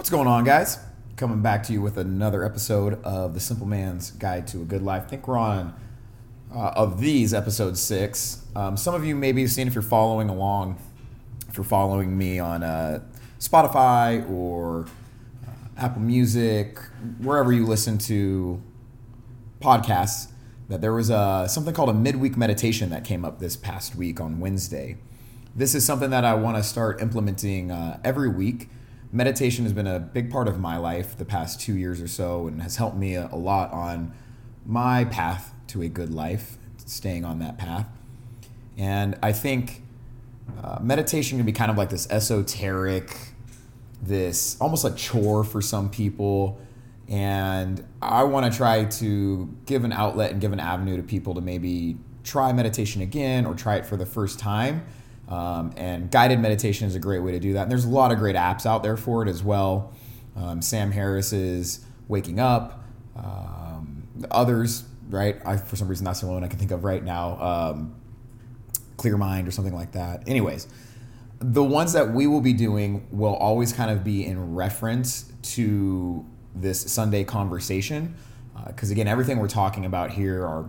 What's going on, guys? Coming back to you with another episode of The Simple Man's Guide to a Good Life. I think we're on uh, of these episode six. Um, some of you maybe have seen if you're following along, if you're following me on uh, Spotify or uh, Apple Music, wherever you listen to podcasts, that there was a, something called a midweek meditation that came up this past week on Wednesday. This is something that I want to start implementing uh, every week. Meditation has been a big part of my life the past two years or so and has helped me a, lot on my path to a good life, staying on that path. And I think uh, meditation can be kind of like this esoteric, this almost a chore for some people. And I want to try to give an outlet and give an avenue to people to maybe try meditation again or try it for the first time. Um, and guided meditation is a great way to do that. And there's a lot of great apps out there for it as well. Um, Sam Harris's Waking Up, um, others, right? I, for some reason, that's the only one I can think of right now. Um, Clear Mind or something like that. Anyways, the ones that we will be doing will always kind of be in reference to this Sunday conversation. Because uh, again, everything we're talking about here are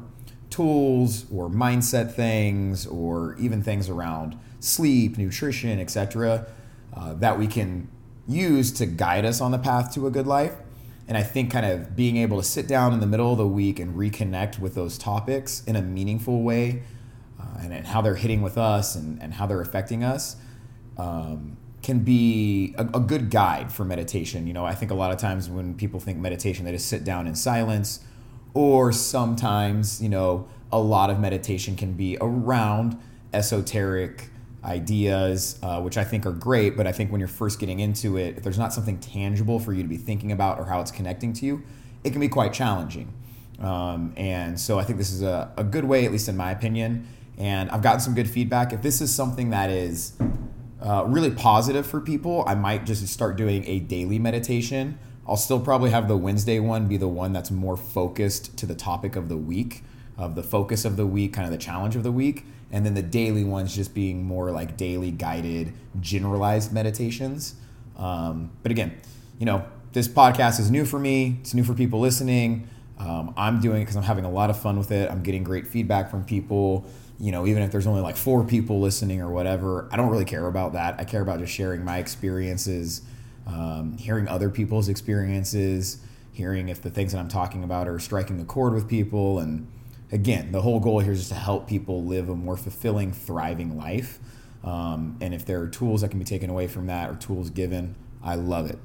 tools or mindset things or even things around sleep, nutrition, etc., uh, that we can use to guide us on the path to a good life. And I think kind of being able to sit down in the middle of the week and reconnect with those topics in a meaningful way uh, and, and, how they're hitting with us and, and how they're affecting us um, can be a, a, good guide for meditation. You know, I think a lot of times when people think meditation, they just sit down in silence, or sometimes, you know, a lot of meditation can be around esoteric ideas, uh, which I think are great. But I think when you're first getting into it, if there's not something tangible for you to be thinking about or how it's connecting to you, it can be quite challenging. Um, and so I think this is a, a good way, at least in my opinion. And I've gotten some good feedback. If this is something that is uh, really positive for people, I might just start doing a daily meditation. I'll still probably have the Wednesday one be the one that's more focused to the topic of the week, of the focus of the week, kind of the challenge of the week and then the daily ones just being more like daily guided, generalized meditations. Um, but again, you know, this podcast is new for me. It's new for people listening. Um, I'm doing it because I'm having a lot of fun with it. I'm getting great feedback from people. You know, even if there's only like four people listening or whatever, I don't really care about that. I care about just sharing my experiences, um, hearing other people's experiences, hearing if the things that I'm talking about are striking a chord with people, and again, the whole goal here is just to help people live a more fulfilling, thriving life. Um, and if there are tools that can be taken away from that or tools given, I love it.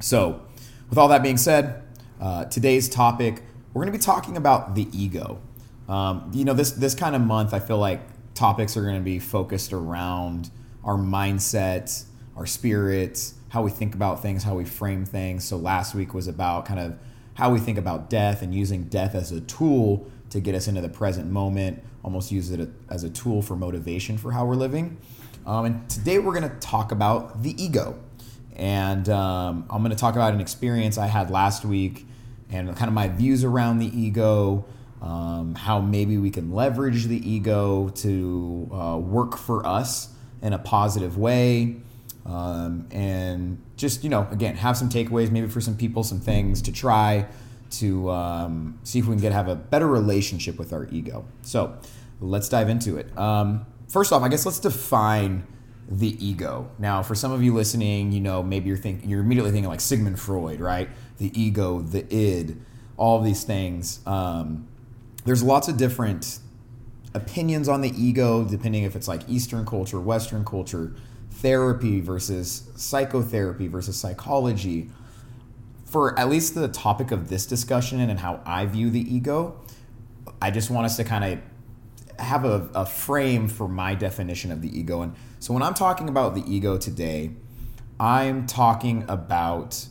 So, with all that being said, uh, today's topic, we're going to be talking about the ego. Um, you know, this this kind of month, I feel like topics are going to be focused around our mindset, our spirits, how we think about things, how we frame things. So last week was about kind of how we think about death and using death as a tool to get us into the present moment, almost use it as a tool for motivation for how we're living. Um, and today we're going to talk about the ego. And um, I'm going to talk about an experience I had last week and kind of my views around the ego, um, how maybe we can leverage the ego to uh, work for us in a positive way. Um, and just, you know, again, have some takeaways, maybe for some people, some things to try to um, see if we can get have a better relationship with our ego. So let's dive into it. Um, first off, I guess let's define the ego. Now, for some of you listening, you know maybe you're thinking you're immediately thinking like Sigmund Freud, right? The ego, the id, all these things. Um, there's lots of different opinions on the ego, depending if it's like Eastern culture, Western culture, therapy versus psychotherapy versus psychology for at least the topic of this discussion and how I view the ego, I just want us to kind of have a, a, frame for my definition of the ego. And so when I'm talking about the ego today, I'm talking about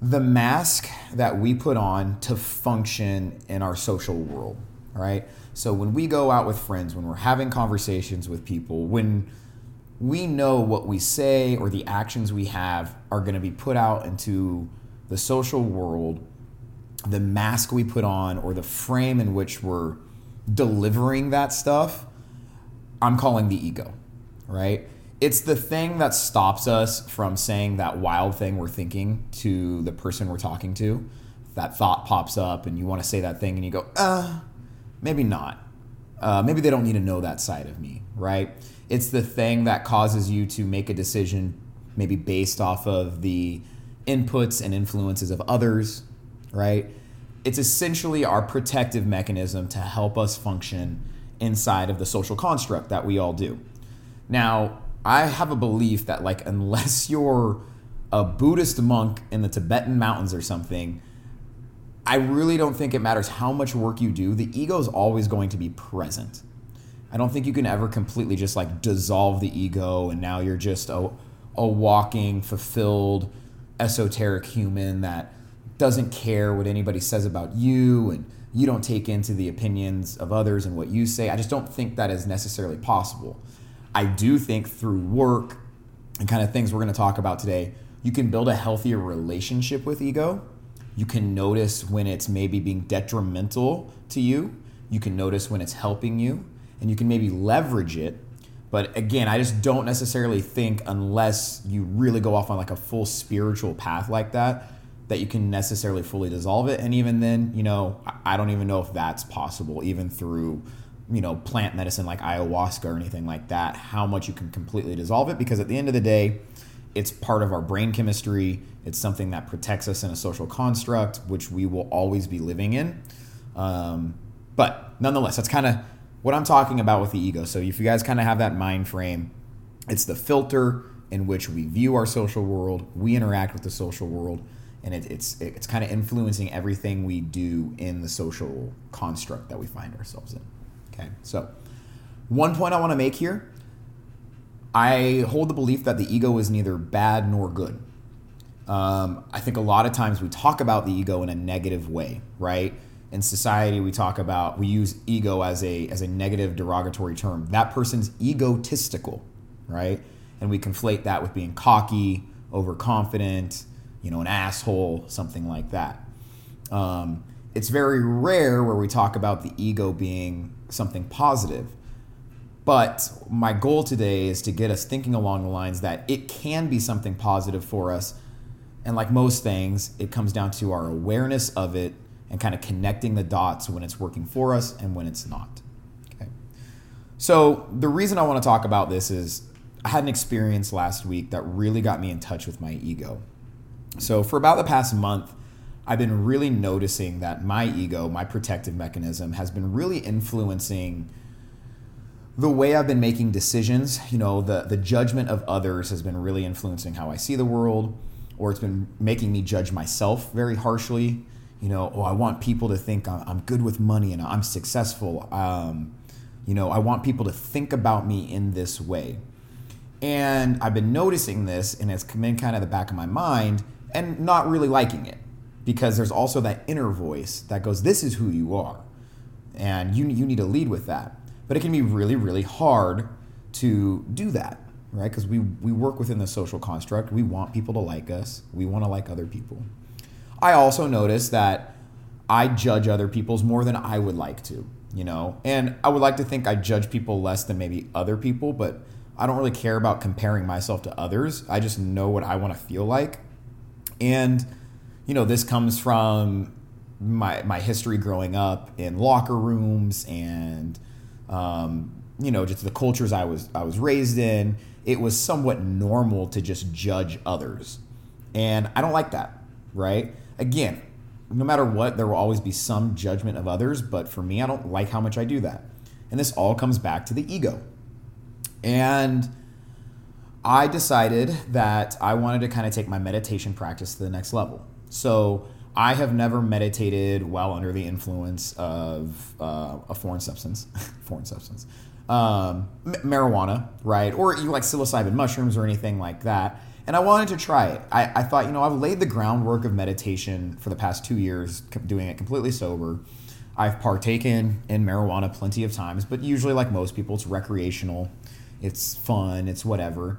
the mask that we put on to function in our social world, right? So when we go out with friends, when we're having conversations with people, when we know what we say or the actions we have are going to be put out into the social world, the mask we put on, or the frame in which we're delivering that stuff, I'm calling the ego, right? it's the thing that stops us from saying that wild thing we're thinking to the person we're talking to. That thought pops up, and you want to say that thing, and you go, uh, maybe not. Uh, maybe they don't need to know that side of me, right? It's the thing that causes you to make a decision, maybe based off of the inputs and influences of others, right? It's essentially our protective mechanism to help us function inside of the social construct that we all do. Now, I have a belief that like unless you're a Buddhist monk in the Tibetan mountains or something, I really don't think it matters how much work you do. The ego is always going to be present. I don't think you can ever completely just like dissolve the ego and now you're just a, a walking, fulfilled, esoteric human that doesn't care what anybody says about you and you don't take into the opinions of others and what you say. I just don't think that is necessarily possible. I do think through work and kind of things we're going to talk about today, you can build a healthier relationship with ego. You can notice when it's maybe being detrimental to you. You can notice when it's helping you, and you can maybe leverage it. But again, I just don't necessarily think, unless you really go off on like a full spiritual path like that, that you can necessarily fully dissolve it. And even then, you know, I don't even know if that's possible, even through you know plant medicine like ayahuasca or anything like that how much you can completely dissolve it because at the end of the day it's part of our brain chemistry it's something that protects us in a social construct which we will always be living in um, but nonetheless that's kind of what i'm talking about with the ego so if you guys kind of have that mind frame it's the filter in which we view our social world we interact with the social world and it, it's it's kind of influencing everything we do in the social construct that we find ourselves in Okay, so one point I want to make here I hold the belief that the ego is neither bad nor good. Um, I think a lot of times we talk about the ego in a negative way, right? In society, we talk about we use ego as a as a negative derogatory term. That person's egotistical, right? And we conflate that with being cocky, overconfident, you know, an asshole, something like that. Um, it's very rare where we talk about the ego being something positive. But my goal today is to get us thinking along the lines that it can be something positive for us. And like most things, it comes down to our awareness of it and kind of connecting the dots when it's working for us and when it's not. Okay. So, the reason I want to talk about this is I had an experience last week that really got me in touch with my ego. So, for about the past month, I've been really noticing that my ego, my protective mechanism, has been really influencing the way I've been making decisions. You know, the, the judgment of others has been really influencing how I see the world, or it's been making me judge myself very harshly. You know, oh, I want people to think I'm good with money and I'm successful. Um, you know, I want people to think about me in this way. And I've been noticing this, and it's come in kind of the back of my mind and not really liking it because there's also that inner voice that goes, This is who you are. And you, you need to lead with that. But it can be really, really hard to do that, right? Because we, we work within the social construct. We want people to like us, we want to like other people. I also notice that I judge other people's more than I would like to, you know? And I would like to think I judge people less than maybe other people, but I don't really care about comparing myself to others. I just know what I want to feel like. And you know, this comes from my my history growing up in locker rooms and um, you know just the cultures I was I was raised in. It was somewhat normal to just judge others, and I don't like that. Right? Again, no matter what, there will always be some judgment of others, but for me, I don't like how much I do that. And this all comes back to the ego. And I decided that I wanted to kind of take my meditation practice to the next level. So I have never meditated while under the influence of uh, a foreign substance, foreign substance, um, m- marijuana, right? Or you like psilocybin mushrooms or anything like that. And I wanted to try it. I, I thought, you know, I've laid the groundwork of meditation for the past two years, doing it completely sober. I've partaken in marijuana plenty of times, but usually, like most people, it's recreational, it's fun, it's whatever.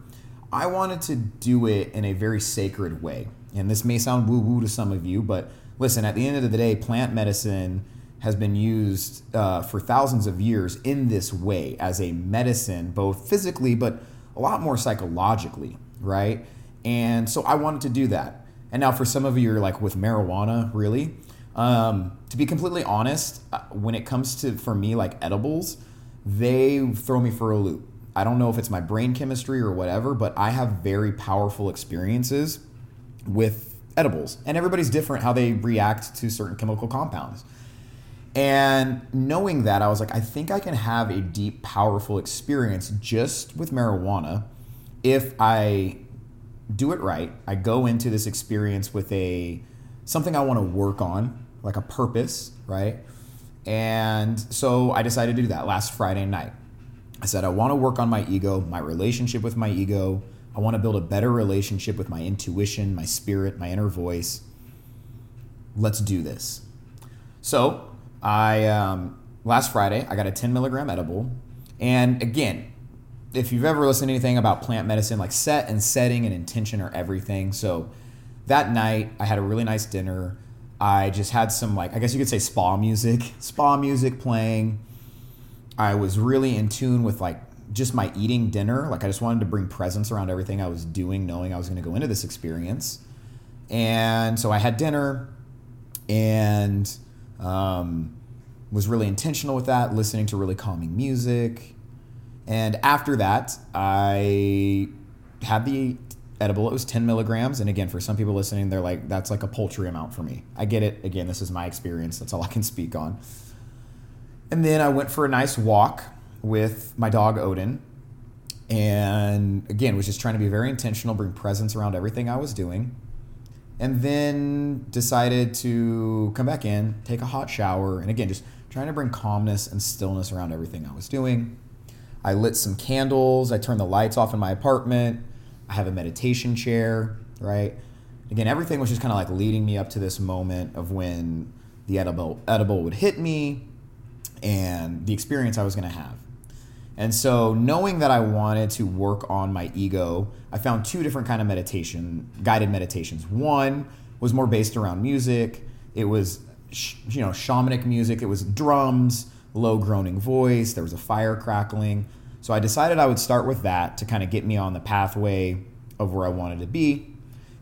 I wanted to do it in a very sacred way. And this may sound woo woo to some of you, but listen, at the end of the day, plant medicine has been used uh, for thousands of years in this way as a medicine, both physically, but a lot more psychologically, right? And so I wanted to do that. And now for some of you, you're like, with marijuana, really? Um, to be completely honest, uh, when it comes to, for me, like edibles, they throw me for a loop. I don't know if it's my brain chemistry or whatever, but I have very powerful experiences with edibles. And everybody's different how they react to certain chemical compounds. And knowing that, I was like, I think I can have a deep, powerful experience just with marijuana if I do it right. I go into this experience with a something I want to work on, like a purpose, right? And so I decided to do that last Friday night. I said, I want to work on my ego, my relationship with my ego. I want to build a better relationship with my intuition, my spirit, my inner voice. Let's do this. So I um, last Friday I got a 10 milligram edible, and again, if you've ever listened to anything about plant medicine, like set and setting and intention are everything. So that night I had a really nice dinner. I just had some like I guess you could say spa music, spa music playing. I was really in tune with like just my eating dinner. Like I just wanted to bring presence around everything I was doing, knowing I was going to go into this experience. And so I had dinner and um, was really intentional with that, listening to really calming music. And after that, I had the edible. It was 10 milligrams. And again, for some people listening, they're like, that's like a poultry amount for me. I get it. Again, this is my experience. That's all I can speak on. And then I went for a nice walk with my dog Odin. And again, was just trying to be very intentional, bring presence around everything I was doing. And then decided to come back in, take a hot shower, and again, just trying to bring calmness and stillness around everything I was doing. I lit some candles, I turned the lights off in my apartment. I have a meditation chair, right? Again, everything was just kind of like leading me up to this moment of when the edible edible would hit me and the experience I was going to have. And so knowing that I wanted to work on my ego, I found two different kind of meditation, guided meditations. One was more based around music. It was you know, shamanic music. It was drums, low groaning voice, there was a fire crackling. So I decided I would start with that to kind of get me on the pathway of where I wanted to be.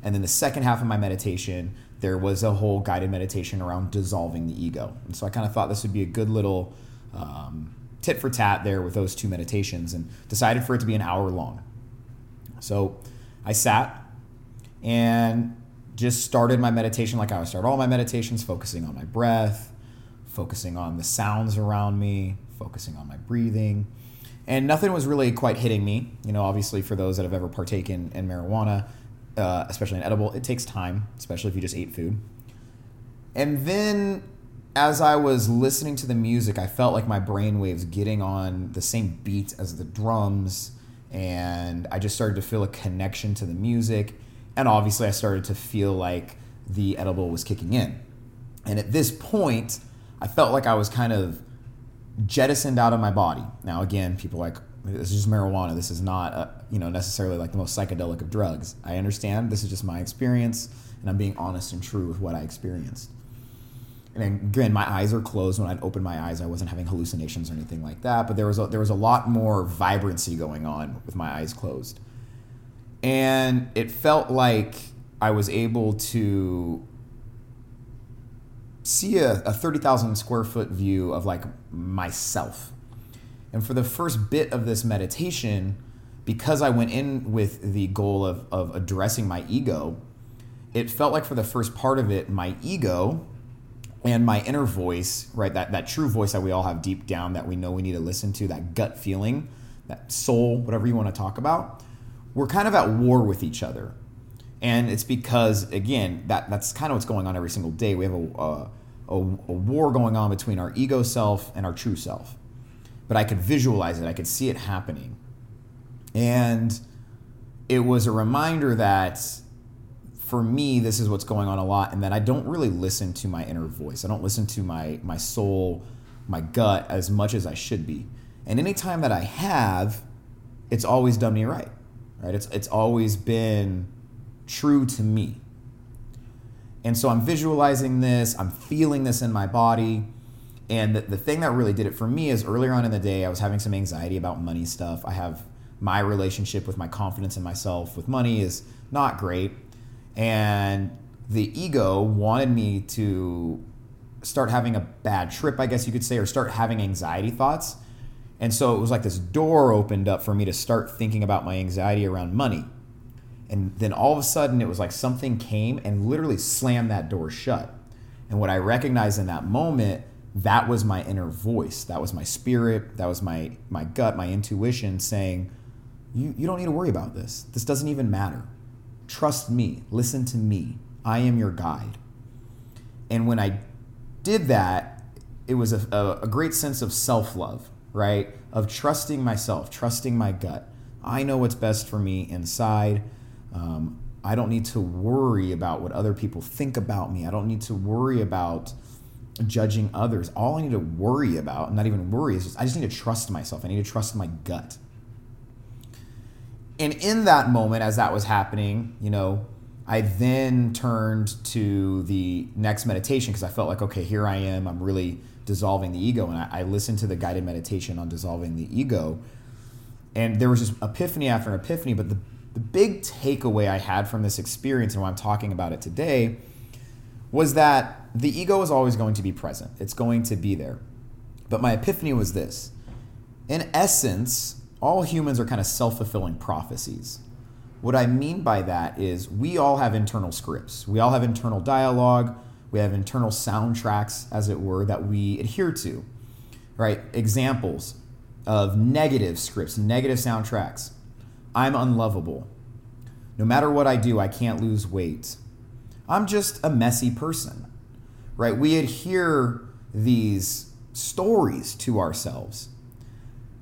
And then the second half of my meditation there was a whole guided meditation around dissolving the ego. And so I kind of thought this would be a good little um, tit for tat there with those two meditations and decided for it to be an hour long. So I sat and just started my meditation like I would start all my meditations, focusing on my breath, focusing on the sounds around me, focusing on my breathing. And nothing was really quite hitting me. You know, obviously, for those that have ever partaken in marijuana, uh, especially an edible, it takes time, especially if you just ate food. And then as I was listening to the music, I felt like my brain waves getting on the same beat as the drums, and I just started to feel a connection to the music. And obviously, I started to feel like the edible was kicking in. And at this point, I felt like I was kind of jettisoned out of my body. Now, again, people like, this is just marijuana. This is not, a, you know, necessarily like the most psychedelic of drugs. I understand. This is just my experience, and I'm being honest and true with what I experienced. And again, my eyes are closed. When I'd open my eyes, I wasn't having hallucinations or anything like that. But there was a, there was a lot more vibrancy going on with my eyes closed, and it felt like I was able to see a, a thirty thousand square foot view of like myself and for the first bit of this meditation, because I went in with the goal of, of addressing my ego, it felt like for the first part of it, my ego and my inner voice, right, that, that true voice that we all have deep down that we know we need to listen to, that gut feeling, that soul, whatever you want to talk about, we're kind of at war with each other. And it's because, again, that, that's kind of what's going on every single day. We have a, a, a, a war going on between our ego self and our true self but I could visualize it, I could see it happening. And it was a reminder that for me, this is what's going on a lot, and that I don't really listen to my inner voice. I don't listen to my my soul, my gut as much as I should be. And anytime that I have, it's always done me right. Right? It's it's always been true to me. And so I'm visualizing this, I'm feeling this in my body. And the, the thing that really did it for me is earlier on in the day, I was having some anxiety about money stuff. I have my relationship with my confidence in myself with money is not great. And the ego wanted me to start having a bad trip, I guess you could say, or start having anxiety thoughts. And so it was like this door opened up for me to start thinking about my anxiety around money. And then all of a sudden, it was like something came and literally slammed that door shut. And what I recognized in that moment, that was my inner voice. That was my spirit. That was my, my gut, my intuition saying, you, you don't need to worry about this. This doesn't even matter. Trust me. Listen to me. I am your guide. And when I did that, it was a, a, a great sense of self love, right? Of trusting myself, trusting my gut. I know what's best for me inside. Um, I don't need to worry about what other people think about me. I don't need to worry about judging others. All I need to worry about, not even worry, is just I just need to trust myself. I need to trust my gut. And in that moment, as that was happening, you know, I then turned to the next meditation because I felt like, okay, here I am. I'm really dissolving the ego. And I, I, listened to the guided meditation on dissolving the ego. And there was just epiphany after epiphany. But the, the big takeaway I had from this experience and why I'm talking about it today was that the ego is always going to be present, it's going to be there. But my epiphany was this in essence, all humans are kind of self fulfilling prophecies. What I mean by that is we all have internal scripts. We all have internal dialogue. We have internal soundtracks, as it were, that we adhere to. Right? Examples of negative scripts, negative soundtracks. I'm unlovable. No matter what I do, I can't lose weight. I'm just a messy person. Right? We adhere these stories to ourselves.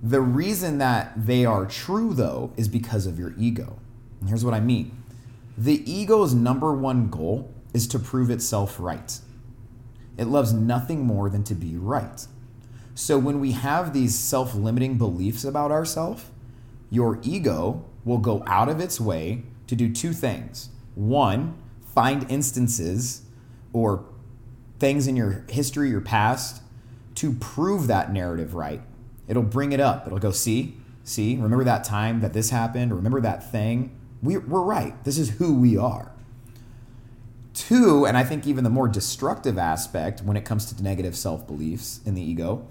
The reason that they are true, though, is because of your ego. And here's what I mean the ego's number one goal is to prove itself right. It loves nothing more than to be right. So when we have these self limiting beliefs about ourselves, your ego will go out of its way to do two things. One, find instances or things in your history, your past, to prove that narrative right. It'll bring it up. It'll go, see, see, remember that time that this happened? Remember that thing? we, we're right. This is who we are. Two, and I think even the more destructive aspect when it comes to negative self beliefs in the ego,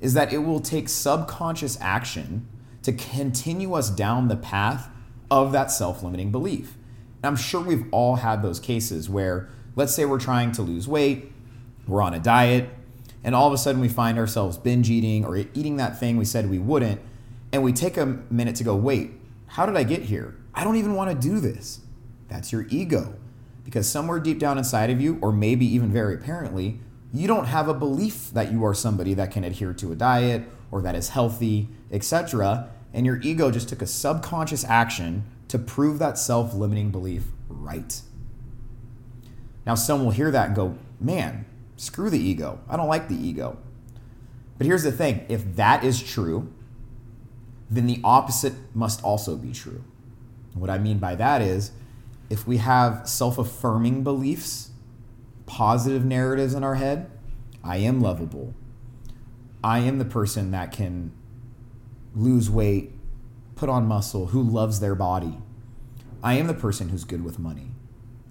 is that it will take subconscious action to continue us down the path of that self limiting belief. And I'm sure we've all had those cases where, let's say, we're trying to lose weight, we're on a diet, and all of a sudden we find ourselves binge eating or eating that thing we said we wouldn't, and we take a minute to go, wait, how did I get here? I don't even want to do this. That's your ego. Because somewhere deep down inside of you, or maybe even very apparently, you don't have a belief that you are somebody that can adhere to a diet or that is healthy, etc. And your ego just took a subconscious action to prove that self limiting belief right. Now, some will hear that and go, man, screw the ego. I don't like the ego. But here's the thing if that is true, then the opposite must also be true. What I mean by that is if we have self affirming beliefs, positive narratives in our head, I am lovable. I am the person that can lose weight, put on muscle, who loves their body. I am the person who's good with money.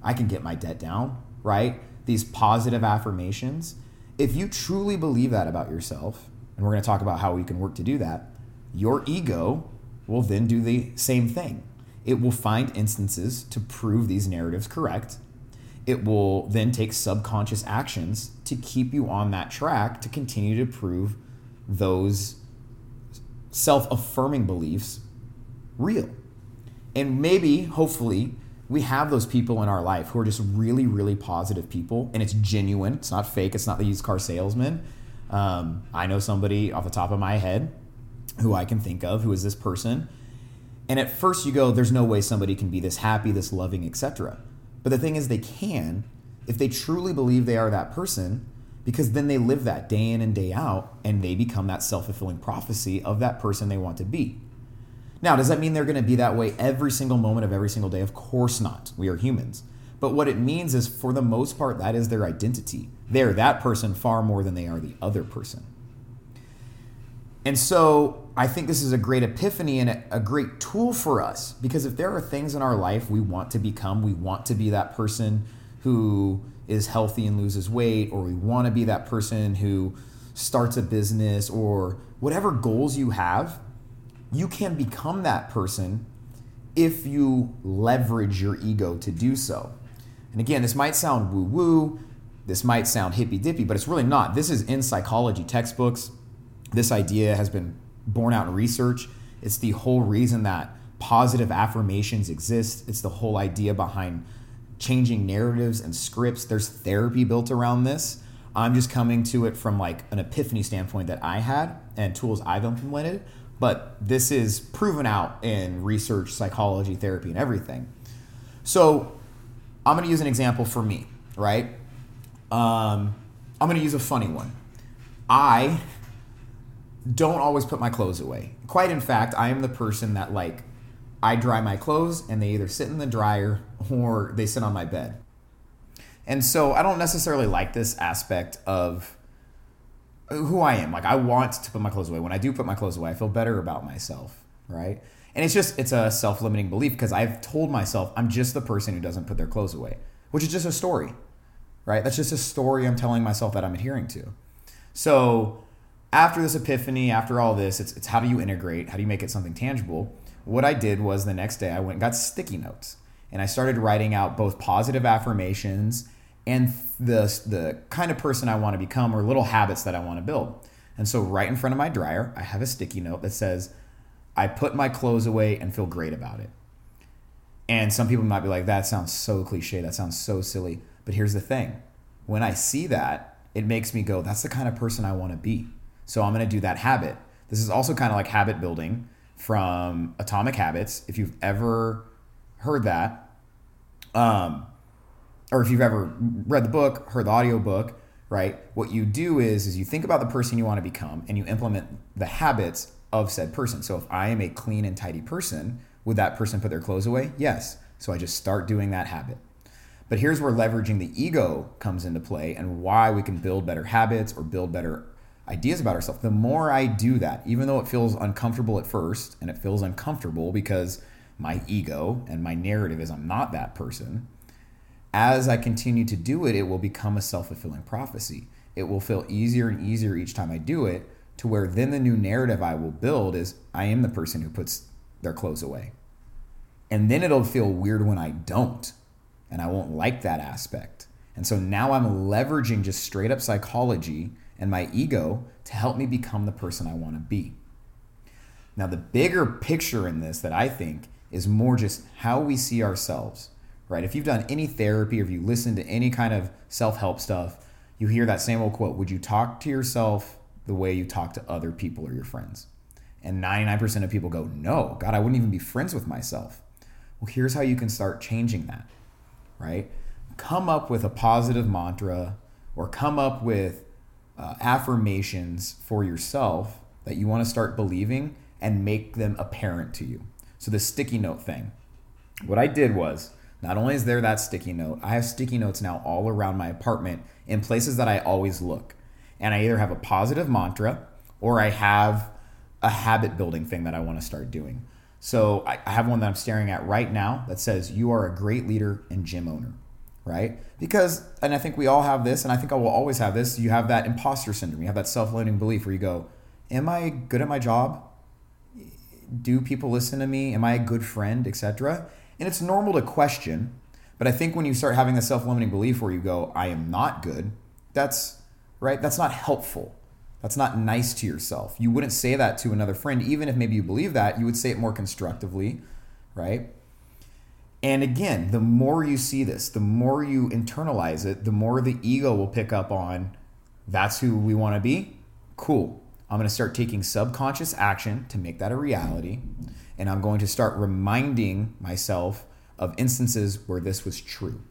I can get my debt down, right? These positive affirmations. If you truly believe that about yourself, and we're going to talk about how we can work to do that, your ego will then do the same thing it will find instances to prove these narratives correct. It will then take subconscious actions to keep you on that track to continue to prove those self affirming beliefs real. And maybe, hopefully, we have those people in our life who are just really, really positive people, and it's genuine. It's not fake. It's not the used car salesman. Um, I know somebody off the top of my head who I can think of who is this person and at first you go, there's no way somebody can be this happy, this loving, etc. But the thing is, they can if they truly believe they are that person, because then they live that day in and day out, and they become that self fulfilling prophecy of that person they want to be. Now, does that mean they're going to be that way every single moment of every single day? Of course not. We are humans. But what it means is, for the most part, that is their identity. They're that person far more than they are the other person. And so I think this is a great epiphany and a, a great tool for us because if there are things in our life we want to become, we want to be that person who is healthy and loses weight, or we want to be that person who starts a business, or whatever goals you have, you can become that person if you leverage your ego to do so. And again, this might sound woo woo, this might sound hippy dippy, but it's really not. This is in psychology textbooks. This idea has been borne out in research. It's the whole reason that positive affirmations exist. It's the whole idea behind changing narratives and scripts. There's therapy built around this. I'm just coming to it from like an epiphany standpoint that I had and tools I've implemented. But this is proven out in research, psychology, therapy, and everything. So I'm going to use an example for me, right? Um, I'm going to use a funny one. I don't always put my clothes away. Quite in fact, I am the person that like I dry my clothes and they either sit in the dryer or they sit on my bed. And so I don't necessarily like this aspect of who I am. Like I want to put my clothes away. When I do put my clothes away, I feel better about myself, right? And it's just it's a self-limiting belief because I've told myself I'm just the person who doesn't put their clothes away, which is just a story. Right? That's just a story I'm telling myself that I'm adhering to. So after this epiphany, after all this, it's, it's how do you integrate? How do you make it something tangible? What I did was the next day I went and got sticky notes and I started writing out both positive affirmations and the, the kind of person I want to become or little habits that I want to build. And so, right in front of my dryer, I have a sticky note that says, I put my clothes away and feel great about it. And some people might be like, that sounds so cliche. That sounds so silly. But here's the thing when I see that, it makes me go, that's the kind of person I want to be. So I'm going to do that habit. This is also kind of like habit building from Atomic Habits. If you've ever heard that, um, or if you've ever read the book, heard the audio book, right? What you do is is you think about the person you want to become and you implement the habits of said person. So if I am a clean and tidy person, would that person put their clothes away? Yes. So I just start doing that habit. But here's where leveraging the ego comes into play and why we can build better habits or build better ideas about ourselves. The more I do that, even though it feels uncomfortable at first, and it feels uncomfortable because my ego and my narrative is I'm not that person, as I continue to do it, it will become a self fulfilling prophecy. It will feel easier and easier each time I do it to where then the new narrative I will build is I am the person who puts their clothes away. And then it'll feel weird when I don't. And I won't like that aspect. And so now I'm leveraging just straight up psychology and my ego to help me become the person I want to be. Now, the bigger picture in this that I think is more just how we see ourselves, right? If you've done any therapy or if you listen to any kind of self help stuff, you hear that same old quote Would you talk to yourself the way you talk to other people or your friends? And 99% of people go, No, God, I wouldn't even be friends with myself. Well, here's how you can start changing that, right? Come up with a positive mantra or come up with uh, affirmations for yourself that you want to start believing and make them apparent to you. So, the sticky note thing. What I did was not only is there that sticky note, I have sticky notes now all around my apartment in places that I always look. And I either have a positive mantra or I have a habit building thing that I want to start doing. So I have one that I'm staring at right now that says, You are a great leader and gym owner right? Because, and I think we all have this, and I think I will always have this. You have that imposter syndrome. You have that self-limiting belief where you go, "Am I good at my job? Do people listen to me? Am I a good friend, etc." And it's normal to question, but I think when you start having the self-limiting belief where you go, "I am not good," that's right. That's not helpful. That's not nice to yourself. You wouldn't say that to another friend, even if maybe you believe that. You would say it more constructively, right? And again, the more you see this, the more you internalize it, the more the ego will pick up on that's who we want to be. Cool. I'm going to start taking subconscious action to make that a reality. And I'm going to start reminding myself of instances where this was true.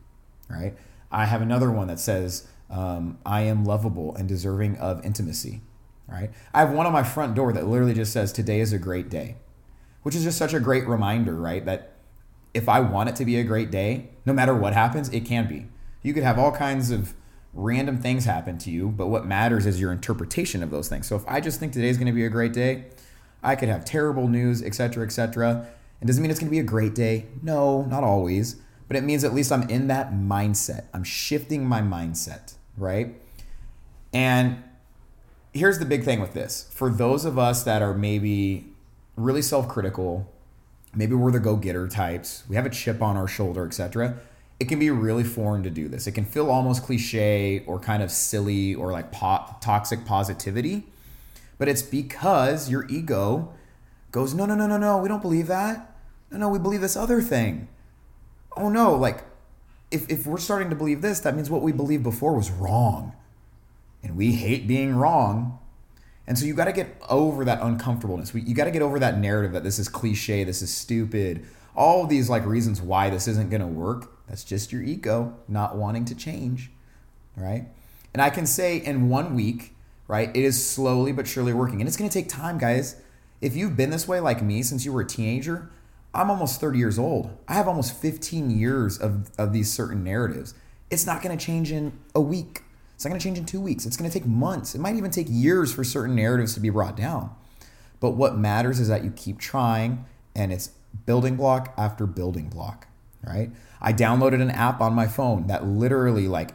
Right? I have another one that says, um, I am lovable and deserving of intimacy. Right? I have one on my front door that literally just says, Today is a great day, which is just such a great reminder, right? That if I want it to be a great day, no matter what happens, it can be. You could have all kinds of random things happen to you, but what matters is your interpretation of those things. So if I just think today's going to be a great day, I could have terrible news, etc., etc. It doesn't mean it's going to be a great day. No, not always, but it means at least I'm in that mindset. I'm shifting my mindset, right? And here's the big thing with this. For those of us that are maybe really self-critical, maybe we're the go-getter types, we have a chip on our shoulder, etc it can be really foreign to do this. It can feel almost cliche or kind of silly or like po- toxic positivity, but it's because your ego goes, no, no, no, no, no, we don't believe that. No, no, we believe this other thing. Oh no, like if, if we're starting to believe this, that means what we believed before was wrong. And we hate being wrong. And so you got to get over that uncomfortableness. You got to get over that narrative that this is cliche, this is stupid, all these like reasons why this isn't going to work that's just your ego not wanting to change, right? And I can say in one week, right, it is slowly but surely working. And it's going to take time, guys. If you've been this way like me since you were a teenager, I'm almost 30 years old. I have almost 15 years of, of these certain narratives. It's not going to change in a week. It's not going to change in two weeks. It's going to take months. It might even take years for certain narratives to be brought down. But what matters is that you keep trying and it's building block after building block, right? I downloaded an app on my phone that literally like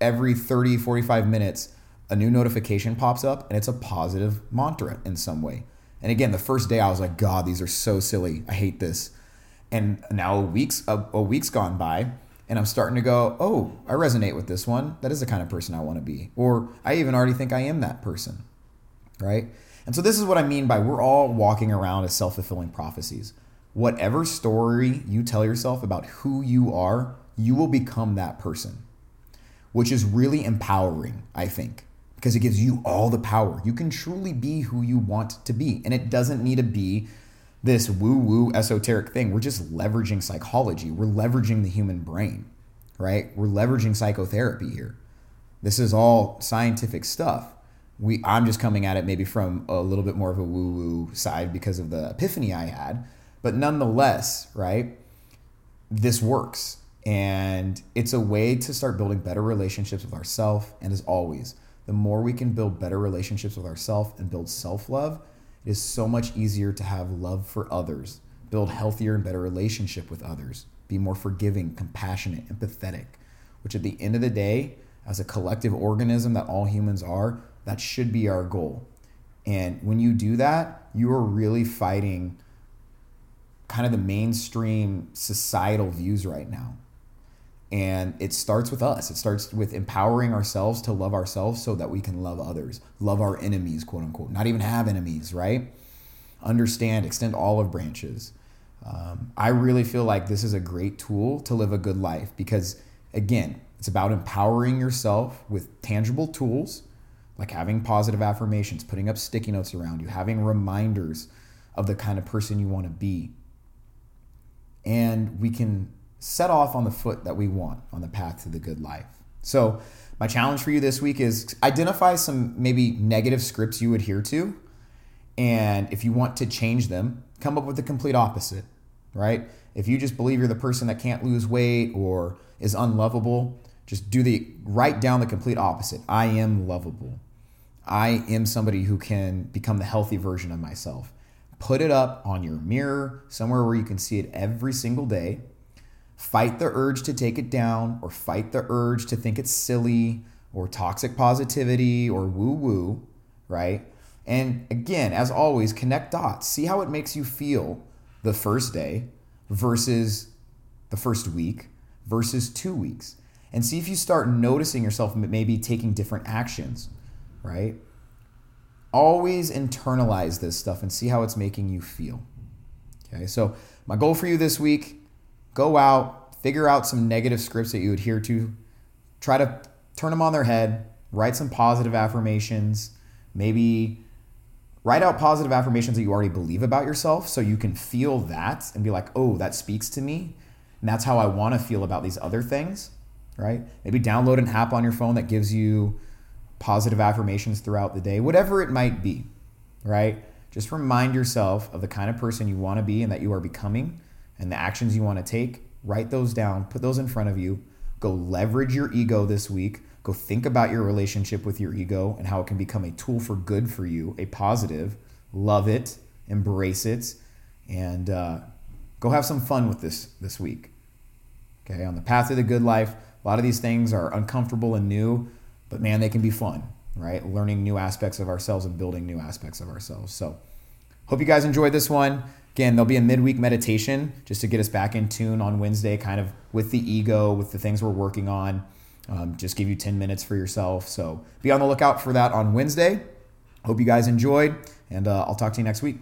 every 30, 45 minutes, a new notification pops up and it's a positive mantra in some way. And again, the first day I was like, God, these are so silly. I hate this. And now a week's a, a week's gone by and I'm starting to go, oh, I resonate with this one. That is the kind of person I want to be. Or I even already think I am that person. Right? And so this is what I mean by we're all walking around as self-fulfilling prophecies whatever story you tell yourself about who you are, you will become that person, which is really empowering, I think, because it gives you all the power. You can truly be who you want to be, and it doesn't need to be this woo woo esoteric thing. We're just leveraging psychology, we're leveraging the human brain, right? We're leveraging psychotherapy here. This is all scientific stuff. We, I'm just coming at it maybe from a little bit more of a woo woo side because of the epiphany I had but nonetheless, right, this works. And it's a way to start building better relationships with ourselves. And as always, the more we can build better relationships with ourselves and build self love, it is so much easier to have love for others, build healthier and better relationship with others, be more forgiving, compassionate, empathetic, which at the end of the day, as a collective organism that all humans are, that should be our goal. And when you do that, you are really fighting kind of the mainstream societal views right now. And it starts with us. It starts with empowering ourselves to love ourselves so that we can love others, love our enemies, quote unquote, not even have enemies, right? Understand, extend olive branches. Um, I really feel like this is a great tool to live a good life because, again, it's about empowering yourself with tangible tools like having positive affirmations, putting up sticky notes around you, having reminders of the kind of person you want to be and we can set off on the foot that we want on the path to the good life. So, my challenge for you this week is identify some maybe negative scripts you adhere to. And if you want to change them, come up with the complete opposite, right? If you just believe you're the person that can't lose weight or is unlovable, just do the write down the complete opposite. I am lovable. I am somebody who can become the healthy version of myself. Put it up on your mirror, somewhere where you can see it every single day. Fight the urge to take it down or fight the urge to think it's silly or toxic positivity or woo woo, right? And again, as always, connect dots. See how it makes you feel the first day versus the first week versus two weeks. And see if you start noticing yourself maybe taking different actions, right? always internalize this stuff and see how it's making you feel. Okay, so my goal for you this week go out, figure out some negative scripts that you adhere to, try to turn them on their head, write some positive affirmations, maybe write out positive affirmations that you already believe about yourself so you can feel that and be like, oh, that speaks to me. And that's how I want to feel about these other things, right? Maybe download an app on your phone that gives you positive affirmations throughout the day, whatever it might be, right? Just remind yourself of the kind of person you want to be and that you are becoming and the actions you want to take. Write those down, put those in front of you. Go leverage your ego this week. Go think about your relationship with your ego and how it can become a tool for good for you, a positive. Love it, embrace it, and uh, go have some fun with this this week. Okay, on the path of the good life, a lot of these things are uncomfortable and new, but man, they can be fun, right? Learning new aspects of ourselves and building new aspects of ourselves. So, hope you guys enjoyed this one. Again, there'll be a midweek meditation just to get us back in tune on Wednesday, kind of with the ego, with the things we're working on. Um, just give you 10 minutes for yourself. So be on the lookout for that on Wednesday. Hope you guys enjoyed, and uh, I'll talk to you next week.